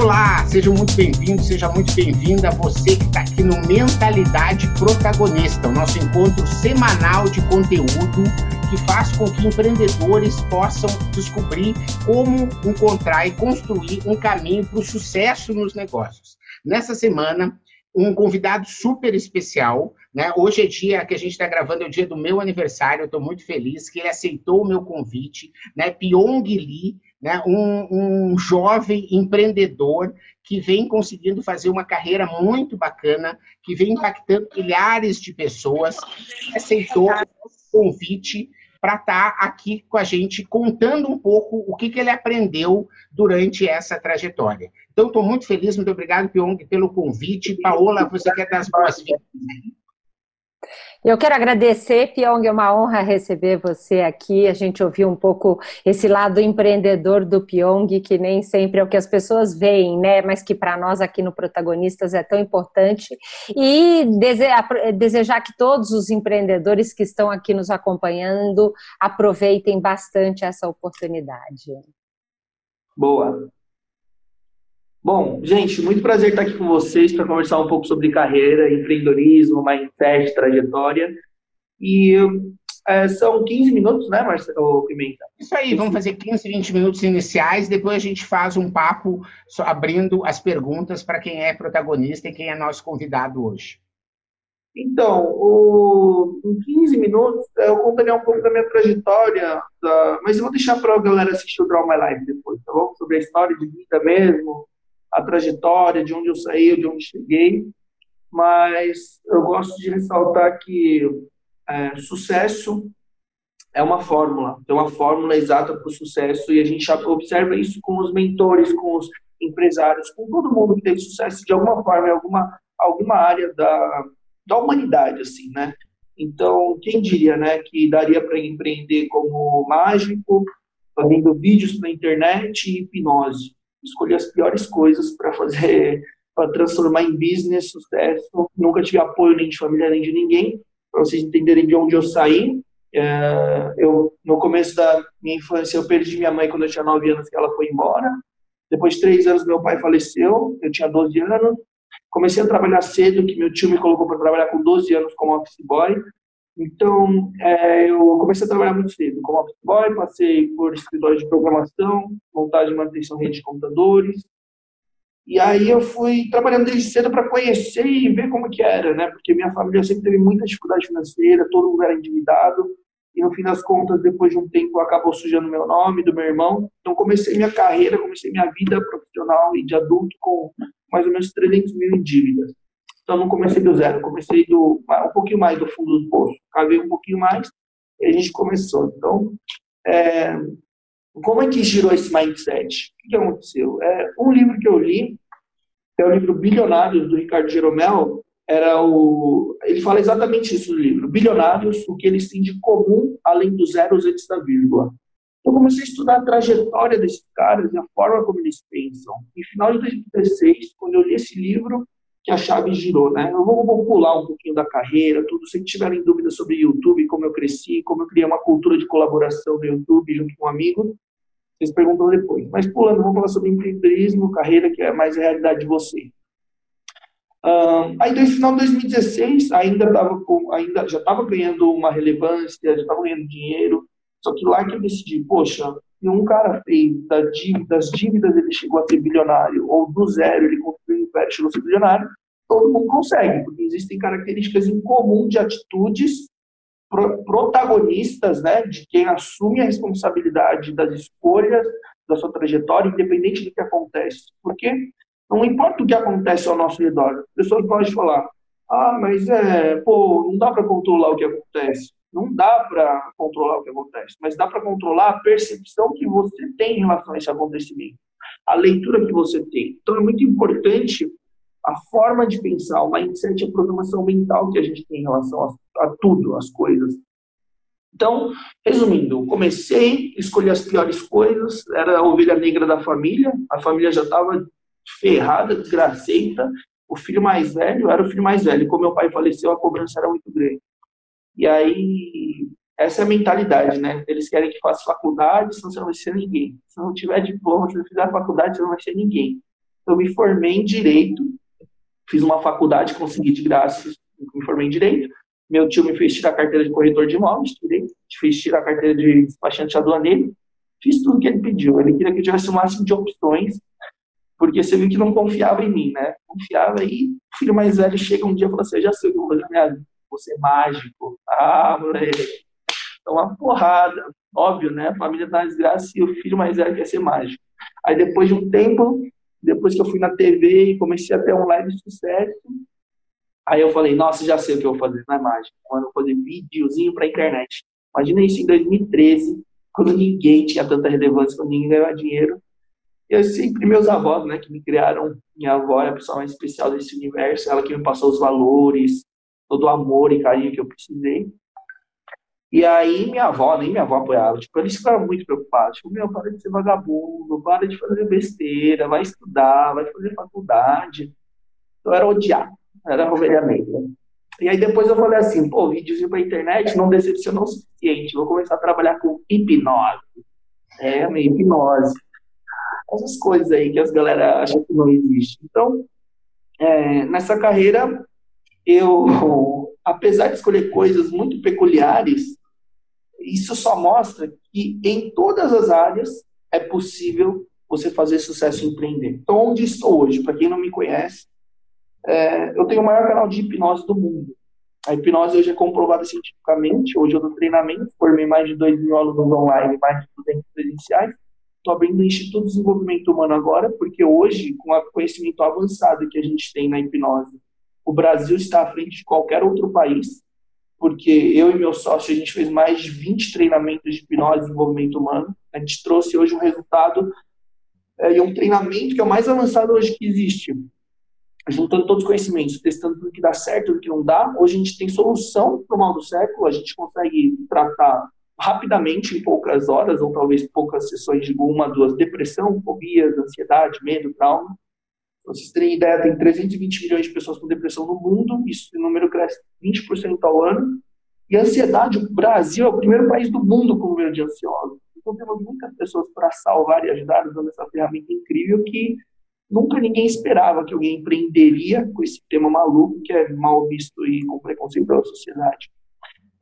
Olá, seja muito bem-vindo, seja muito bem-vinda você que está aqui no Mentalidade Protagonista, o nosso encontro semanal de conteúdo que faz com que empreendedores possam descobrir como encontrar e construir um caminho para o sucesso nos negócios. Nessa semana, um convidado super especial. Né? Hoje é dia que a gente está gravando, é o dia do meu aniversário. Eu estou muito feliz que ele aceitou o meu convite. Né? Pyong Lee, né? um, um jovem empreendedor que vem conseguindo fazer uma carreira muito bacana, que vem impactando milhares de pessoas, aceitou o convite para estar tá aqui com a gente, contando um pouco o que, que ele aprendeu durante essa trajetória. Então, estou muito feliz, muito obrigado, Pyong, pelo convite. Paola, você quer dar as boas-vindas? Eu quero agradecer, Pyong, é uma honra receber você aqui. A gente ouviu um pouco esse lado empreendedor do Pyong, que nem sempre é o que as pessoas veem, né? Mas que para nós aqui no Protagonistas é tão importante. E desejar que todos os empreendedores que estão aqui nos acompanhando aproveitem bastante essa oportunidade. Boa. Bom, gente, muito prazer estar aqui com vocês para conversar um pouco sobre carreira, empreendedorismo, mindset, trajetória. E é, são 15 minutos, né, Marcelo Pimenta? Isso aí, vamos fazer 15, 20 minutos iniciais, depois a gente faz um papo abrindo as perguntas para quem é protagonista e quem é nosso convidado hoje. Então, o, em 15 minutos, eu contaria um pouco da minha trajetória, da, mas eu vou deixar para a galera assistir o Draw My Life depois, tá bom? Sobre a história de vida mesmo, a trajetória, de onde eu saí, de onde cheguei, mas eu gosto de ressaltar que é, sucesso é uma fórmula, tem uma fórmula exata para o sucesso e a gente observa isso com os mentores, com os empresários, com todo mundo que teve sucesso de alguma forma em alguma, alguma área da, da humanidade, assim, né? Então, quem diria, né, que daria para empreender como mágico, fazendo vídeos para internet e hipnose? Escolhi as piores coisas para fazer, para transformar em business, sucesso. Nunca tive apoio nem de família nem de ninguém. Para vocês entenderem de onde eu saí, é, eu no começo da minha infância eu perdi minha mãe quando eu tinha 9 anos que ela foi embora. Depois de três anos meu pai faleceu, eu tinha 12 anos. Comecei a trabalhar cedo, que meu tio me colocou para trabalhar com 12 anos como office boy. Então, é, eu comecei a trabalhar muito cedo como office boy, passei por escritório de programação, montagem e manutenção de rede de computadores. E aí eu fui trabalhando desde cedo para conhecer e ver como que era, né? Porque minha família sempre teve muita dificuldade financeira, todo mundo era endividado. E no fim das contas, depois de um tempo, acabou sujando meu nome, do meu irmão. Então comecei minha carreira, comecei minha vida profissional e de adulto com mais ou menos 300 mil em dívidas. Então, não comecei do zero, comecei do, um pouquinho mais do fundo do poço. Cavei um pouquinho mais e a gente começou. Então, é, como é que girou esse mindset? O que aconteceu? É, um livro que eu li, é o livro Bilionários, do Ricardo Jeromel, era o, ele fala exatamente isso no livro. Bilionários, o que eles têm de comum, além dos zeros antes da vírgula. Eu comecei a estudar a trajetória desses caras e a forma como eles pensam. Em final de 2016, quando eu li esse livro, que a chave girou, né? Eu vou, pular um pouquinho da carreira, tudo. Se tiverem dúvidas sobre YouTube, como eu cresci, como eu criei uma cultura de colaboração no YouTube junto com amigos, vocês perguntam depois. Mas pulando, vamos falar sobre empreendedorismo, carreira, que é mais a realidade de você. Um, aí, no final de 2016, ainda, tava com, ainda já estava ganhando uma relevância, já estava ganhando dinheiro, só que lá que eu decidi, poxa, se um cara fez das dívidas, das dívidas ele chegou a ser bilionário, ou do zero ele construiu um império chegou a ser bilionário, todo mundo consegue, porque existem características em comum de atitudes pro, protagonistas, né, de quem assume a responsabilidade das escolhas, da sua trajetória, independente do que acontece. Porque não importa o que acontece ao nosso redor, as pessoas podem falar, ah, mas é, pô, não dá para controlar o que acontece. Não dá para controlar o que acontece, mas dá para controlar a percepção que você tem em relação a esse acontecimento, a leitura que você tem. Então é muito importante a forma de pensar, o mindset, a programação mental que a gente tem em relação a, a tudo, as coisas. Então, resumindo, comecei, escolhi as piores coisas, era a ovelha negra da família, a família já estava ferrada, desgraceita, o filho mais velho era o filho mais velho, como meu pai faleceu, a cobrança era muito grande. E aí, essa é a mentalidade, né? Eles querem que faça faculdade, senão você não vai ser ninguém. Se não tiver diploma, se não fizer faculdade, você não vai ser ninguém. eu me formei em Direito, fiz uma faculdade, consegui de graça, me formei em Direito. Meu tio me fez tirar a carteira de corretor de imóveis, tirei, fez tirar a carteira de despachante aduaneiro, fiz tudo que ele pediu. Ele queria que eu tivesse o máximo de opções, porque você viu que não confiava em mim, né? Confiava e o filho mais velho chega um dia e fala assim, eu já sei o que eu vou fazer minha vida. Você mágico. Ah, moleque. Então, uma porrada. Óbvio, né? A família tá desgraça e o filho mais velho quer ser mágico. Aí, depois de um tempo, depois que eu fui na TV e comecei a ter um live sucesso, aí eu falei, nossa, já sei o que eu vou fazer, não é mágico. Eu vou fazer videozinho pra internet. Imagina isso em 2013, quando ninguém tinha tanta relevância, quando ninguém ganhava dinheiro. Eu sempre, meus avós, né, que me criaram, minha avó é a pessoa mais especial desse universo, ela que me passou os valores, todo o amor e carinho que eu precisei. E aí minha avó, nem minha avó apoiava, tipo, eles ficaram muito preocupados. Tipo, meu, para de ser vagabundo, para de fazer besteira, vai estudar, vai fazer faculdade. Então era odiar, era negra. E aí depois eu falei assim, pô, videozinho pra internet não decepcionou o suficiente, vou começar a trabalhar com hipnose. É, uma hipnose. Essas coisas aí que as galera acham que não existe. Então, é, nessa carreira, eu, apesar de escolher coisas muito peculiares, isso só mostra que em todas as áreas é possível você fazer sucesso e empreender. Então, onde estou hoje? Para quem não me conhece, é, eu tenho o maior canal de hipnose do mundo. A hipnose hoje é comprovada cientificamente. Hoje eu dou treinamento, formei mais de 2 mil alunos online, mais de 200 presenciais. Estou abrindo o Instituto de Desenvolvimento Humano agora, porque hoje, com o conhecimento avançado que a gente tem na hipnose, o Brasil está à frente de qualquer outro país porque eu e meu sócio, a gente fez mais de 20 treinamentos de hipnose e desenvolvimento humano. A gente trouxe hoje um resultado é, e um treinamento que é o mais avançado hoje que existe. Juntando todos os conhecimentos, testando tudo que dá certo, tudo que não dá. Hoje a gente tem solução para o mal do século, a gente consegue tratar rapidamente, em poucas horas, ou talvez poucas sessões de uma, duas, depressão, fobias, ansiedade, medo, trauma. Vocês terem ideia, tem 320 milhões de pessoas com depressão no mundo, isso, o número cresce 20% ao ano. E a ansiedade, o Brasil é o primeiro país do mundo com número de ansiosos. Então temos muitas pessoas para salvar e ajudar usando essa ferramenta incrível que nunca ninguém esperava que alguém empreenderia com esse tema maluco que é mal visto e com preconceito pela sociedade.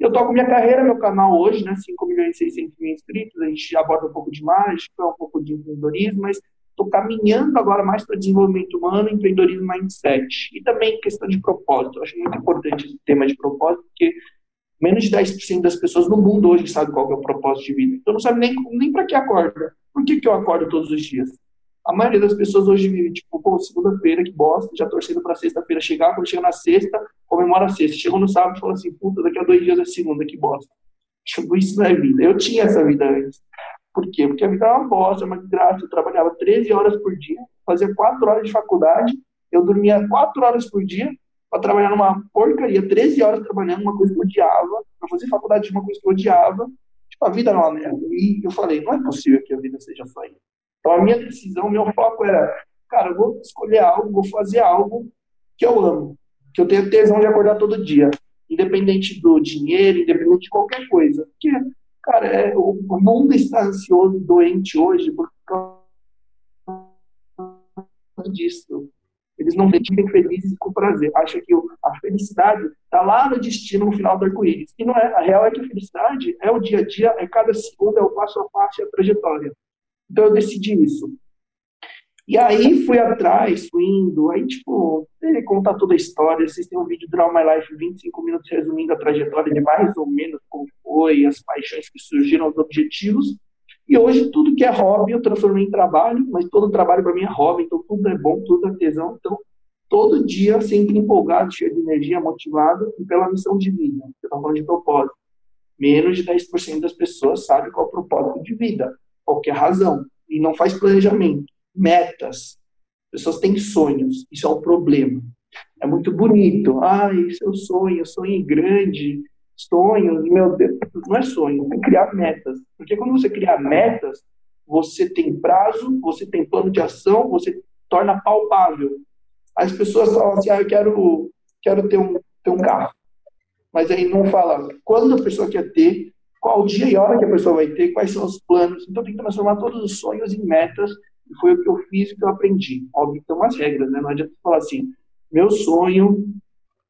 Eu toco minha carreira, meu canal hoje, né, 5 milhões e 600 mil inscritos, a gente aborda um pouco de mágica, um pouco de empreendedorismo, mas estou caminhando agora mais para desenvolvimento humano, empreendedorismo mindset. E também questão de propósito. Eu acho muito importante esse tema de propósito, porque menos de 10% das pessoas no mundo hoje sabem qual é o propósito de vida. Então não sabe nem, nem para que acorda. Por que, que eu acordo todos os dias? A maioria das pessoas hoje vive, tipo, pô, segunda-feira, que bosta, já torcendo para sexta-feira chegar, quando chega na sexta, comemora a sexta. Chegou no sábado e fala assim, puta, daqui a dois dias é segunda, que bosta. Tipo, isso não é vida. Eu tinha essa vida antes. Por quê? Porque a vida é uma bosta, uma desgraça. Eu trabalhava 13 horas por dia, fazia 4 horas de faculdade, eu dormia 4 horas por dia para trabalhar numa porcaria, 13 horas trabalhando uma coisa que eu odiava, para fazer faculdade de uma coisa que eu odiava. Tipo, a vida era uma merda. E eu falei, não é possível que a vida seja só isso. Então a minha decisão, meu foco era, cara, eu vou escolher algo, vou fazer algo que eu amo, que eu tenho tesão de acordar todo dia, independente do dinheiro, independente de qualquer coisa. Porque Cara, é, o, mundo está ansioso, doente hoje por causa disso. Eles não vivem felizes e com prazer. Acham que a felicidade está lá no destino, no final do arco-íris. E não é. A real é que a felicidade é o dia a dia, é cada segundo, é o passo a passo, é a trajetória. Então eu decidi isso. E aí fui atrás, fui indo, aí tipo, ele conta toda a história, vocês têm um vídeo Draw My Life 25 minutos resumindo a trajetória de mais ou menos como foi, as paixões que surgiram, os objetivos. E hoje tudo que é hobby eu transformei em trabalho, mas todo trabalho para mim é hobby, então tudo é bom, tudo é tesão. Então, todo dia sempre empolgado, cheio de energia, motivado e pela missão de vida. Você está falando de propósito. Menos de 10% das pessoas sabem qual é o propósito de vida, qualquer razão, e não faz planejamento metas. As pessoas têm sonhos, isso é um problema. É muito bonito. Ah, isso é o sonho, sonho grande, sonhos, meu Deus. Não é sonho, é criar metas. Porque quando você cria metas, você tem prazo, você tem plano de ação, você torna palpável. As pessoas falam assim, ah, eu quero, quero ter, um, ter um carro. Mas aí não fala quando a pessoa quer ter, qual dia e hora que a pessoa vai ter, quais são os planos. Então tem que transformar todos os sonhos em metas E foi o que eu fiz e que eu aprendi. Óbvio que tem umas regras, né? Não adianta falar assim, meu sonho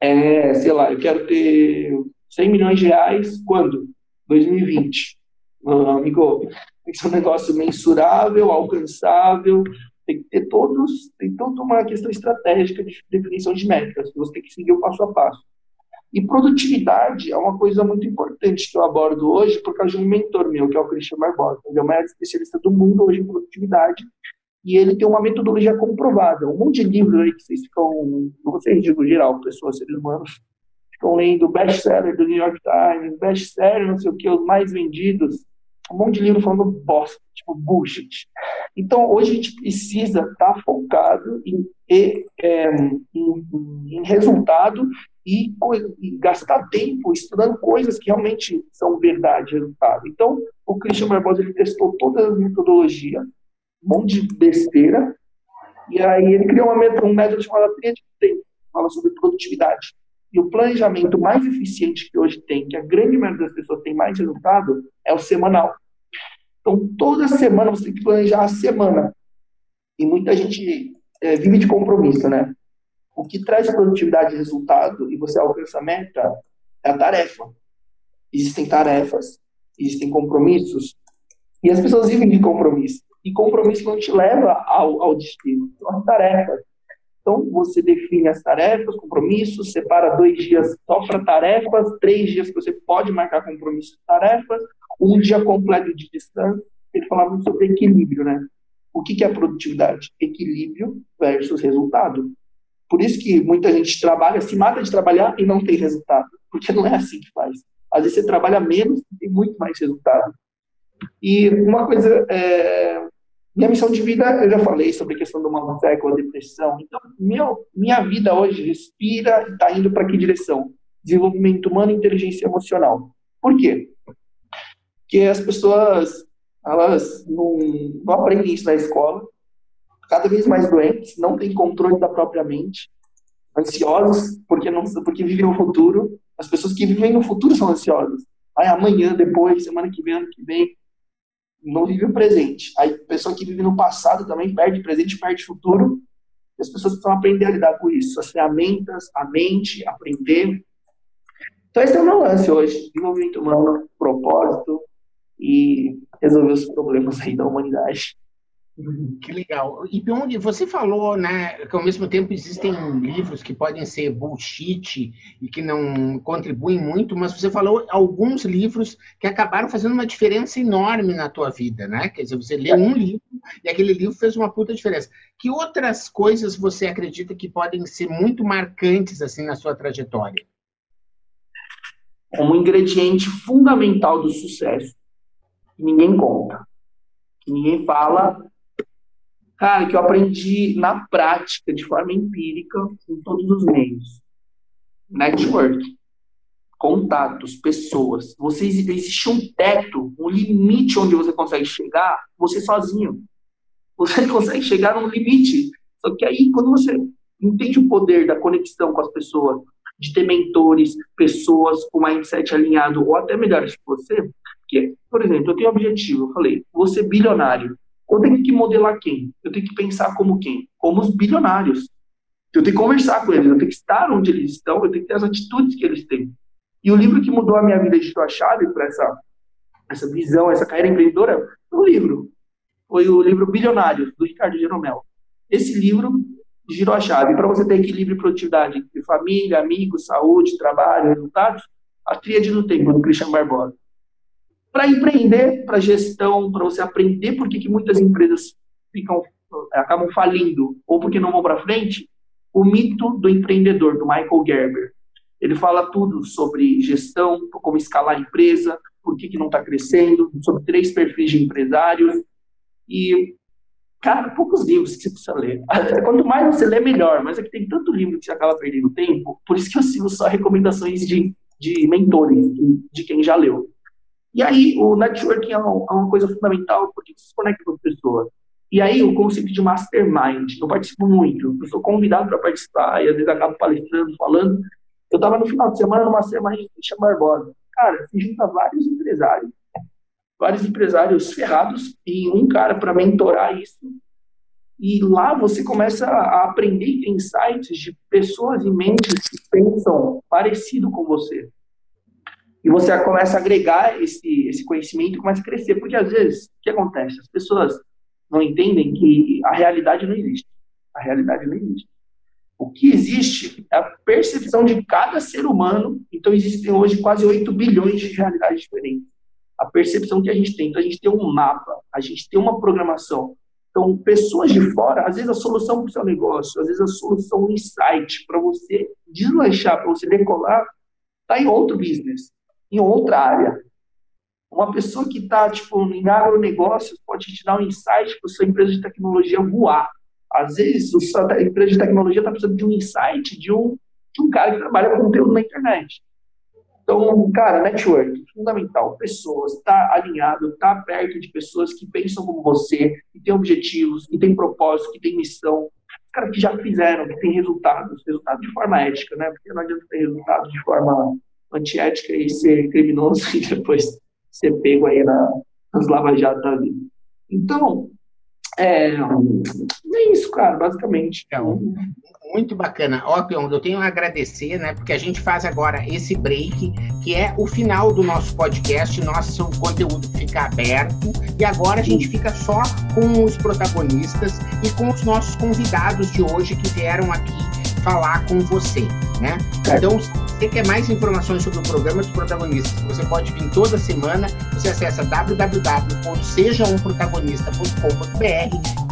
é, sei lá, eu quero ter 100 milhões de reais quando? 2020. Uh, amigo, tem que ser um negócio mensurável, alcançável, tem que ter todos, tem toda uma questão estratégica de definição de métricas, você tem que seguir o passo a passo. E produtividade é uma coisa muito importante que eu abordo hoje por causa de um mentor meu, que é o Christian Barbosa. Ele é o maior especialista do mundo hoje em produtividade e ele tem uma metodologia comprovada. Um monte de livros aí que vocês ficam, vocês digo geral, pessoas, seres humanos, ficam lendo best-seller do New York Times, best-seller, não sei o que, os mais vendidos, um monte de livro falando bosta, tipo bullshit. Então, hoje a gente precisa estar tá focado em, em, é, em, em resultado e, e, gastar tempo estudando coisas que realmente são verdade, resultado. Então, o Christian Barbosa ele testou todas as metodologias, um monte de besteira, e aí ele criou uma, um método chamado tríade do tempo, fala sobre produtividade. E o planejamento mais eficiente que hoje tem, que a grande maioria das pessoas tem mais resultado, é o semanal. Então, toda semana você tem que planejar a semana. E muita gente é, vive de compromisso, né? O que traz produtividade e resultado e você alcança a meta é a tarefa. Existem tarefas, existem compromissos, e as pessoas vivem de compromisso. E compromisso não te leva ao, ao destino, são as tarefas. Então, você define as tarefas, compromissos, separa dois dias só para tarefas, três dias que você pode marcar compromissos e tarefas, um dia completo de descanso. Ele falava sobre equilíbrio, né? O que, que é produtividade? Equilíbrio versus resultado. Por isso que muita gente trabalha, se mata de trabalhar e não tem resultado, porque não é assim que faz. Às vezes você trabalha menos e tem muito mais resultado. E uma coisa é, minha missão de vida, eu já falei sobre a questão do mal século, a depressão. Então, meu, minha vida hoje respira e está indo para que direção? Desenvolvimento humano e inteligência emocional. Por quê? Porque as pessoas, elas não, não aprendem isso na escola, cada vez mais doentes, não têm controle da própria mente, ansiosos porque não porque vivem no futuro. As pessoas que vivem no futuro são ansiosas. Aí amanhã, depois, semana que vem, ano que vem, não vive o presente. Aí a pessoa que vive no passado também perde presente, perde futuro. E as pessoas precisam aprender a lidar com isso. As ferramentas, a mente, aprender. Então esse é o meu lance hoje. Desenvolvimento humano, propósito e resolver os problemas aí da humanidade. Que legal. E onde você falou, né, que ao mesmo tempo existem livros que podem ser bullshit e que não contribuem muito, mas você falou alguns livros que acabaram fazendo uma diferença enorme na tua vida, né? Quer dizer, você lê um livro e aquele livro fez uma puta diferença. Que outras coisas você acredita que podem ser muito marcantes assim na sua trajetória? Um ingrediente fundamental do sucesso ninguém conta, ninguém fala Cara, que eu aprendi na prática, de forma empírica, em todos os meios. Network, contatos, pessoas. Você existe um teto, um limite onde você consegue chegar, você sozinho. Você consegue chegar num limite. Só que aí, quando você entende o poder da conexão com as pessoas, de ter mentores, pessoas com mindset alinhado ou até melhores que você, porque, por exemplo, eu tenho um objetivo, eu falei, vou ser bilionário. Eu tenho que modelar quem? Eu tenho que pensar como quem? Como os bilionários. Eu tenho que conversar com eles, eu tenho que estar onde eles estão, eu tenho que ter as atitudes que eles têm. E o livro que mudou a minha vida de a chave para essa, essa visão, essa carreira empreendedora, foi um livro. Foi o livro Bilionários, do Ricardo Jeromel. Esse livro girou a chave para você ter equilíbrio e produtividade entre família, amigos, saúde, trabalho, resultados. A tríade do tempo, do Christian Barbosa para empreender, para gestão, para você aprender por que, muitas empresas ficam, acabam falindo ou porque não vão para frente, o mito do empreendedor, do Michael Gerber. Ele fala tudo sobre gestão, como escalar a empresa, por que, que não está crescendo, sobre três perfis de empresários. E, cara, poucos livros que você precisa ler. Quanto mais você lê, melhor. Mas é que tem tanto livro que você acaba perdendo tempo, por isso que eu sigo só recomendações de, de mentores, de quem já leu. E aí, o networking é uma, é uma coisa fundamental porque você se conecta com as pessoas. E aí, o conceito de mastermind, eu participo muito, eu sou convidado para participar, e às vezes acabo palestrando, falando. Eu estava no final de semana numa mastermind de Christian Barbosa. Cara, se junta vários empresários, vários empresários ferrados, e um cara para mentorar isso, E lá você começa a aprender insights de pessoas e mentes que pensam parecido com você. E você começa a agregar esse, esse conhecimento começa a crescer. Porque às vezes, o que acontece? As pessoas não entendem que a realidade não existe. A realidade não existe. O que existe é a percepção de cada ser humano. Então, existem hoje quase 8 bilhões de realidades diferentes. A percepção que a gente tem. Então, a gente tem um mapa, a gente tem uma programação. Então, pessoas de fora, às vezes a solução para o seu negócio, às vezes a solução, um insight para você deslanchar, para você decolar, está em outro business, em outra área. Uma pessoa que está tipo, em agronegócios pode te dar um insight para sua empresa de tecnologia voar. Às vezes, a empresa de tecnologia está precisando de um insight de um, de um cara que trabalha com conteúdo na internet. Então, cara, network, fundamental. Pessoas, tá alinhado, tá perto de pessoas que pensam como você, que têm objetivos, que têm propósito, que têm missão. Cara, que já fizeram, que têm resultados. Resultado de forma ética, né? Porque não adianta ter resultado de forma antiética e ser criminoso e depois ser pego aí na, nas lava-jato da vida. Então, é, é isso, cara, basicamente. Então, muito bacana. Ó, Pion, eu tenho a agradecer, né? Porque a gente faz agora esse break, que é o final do nosso podcast, nosso conteúdo fica aberto, e agora a gente fica só com os protagonistas e com os nossos convidados de hoje que vieram aqui falar com você, né? Então, você quer mais informações sobre o programa dos protagonistas, você pode vir toda semana, você acessa www.sejaumprotagonista.com.br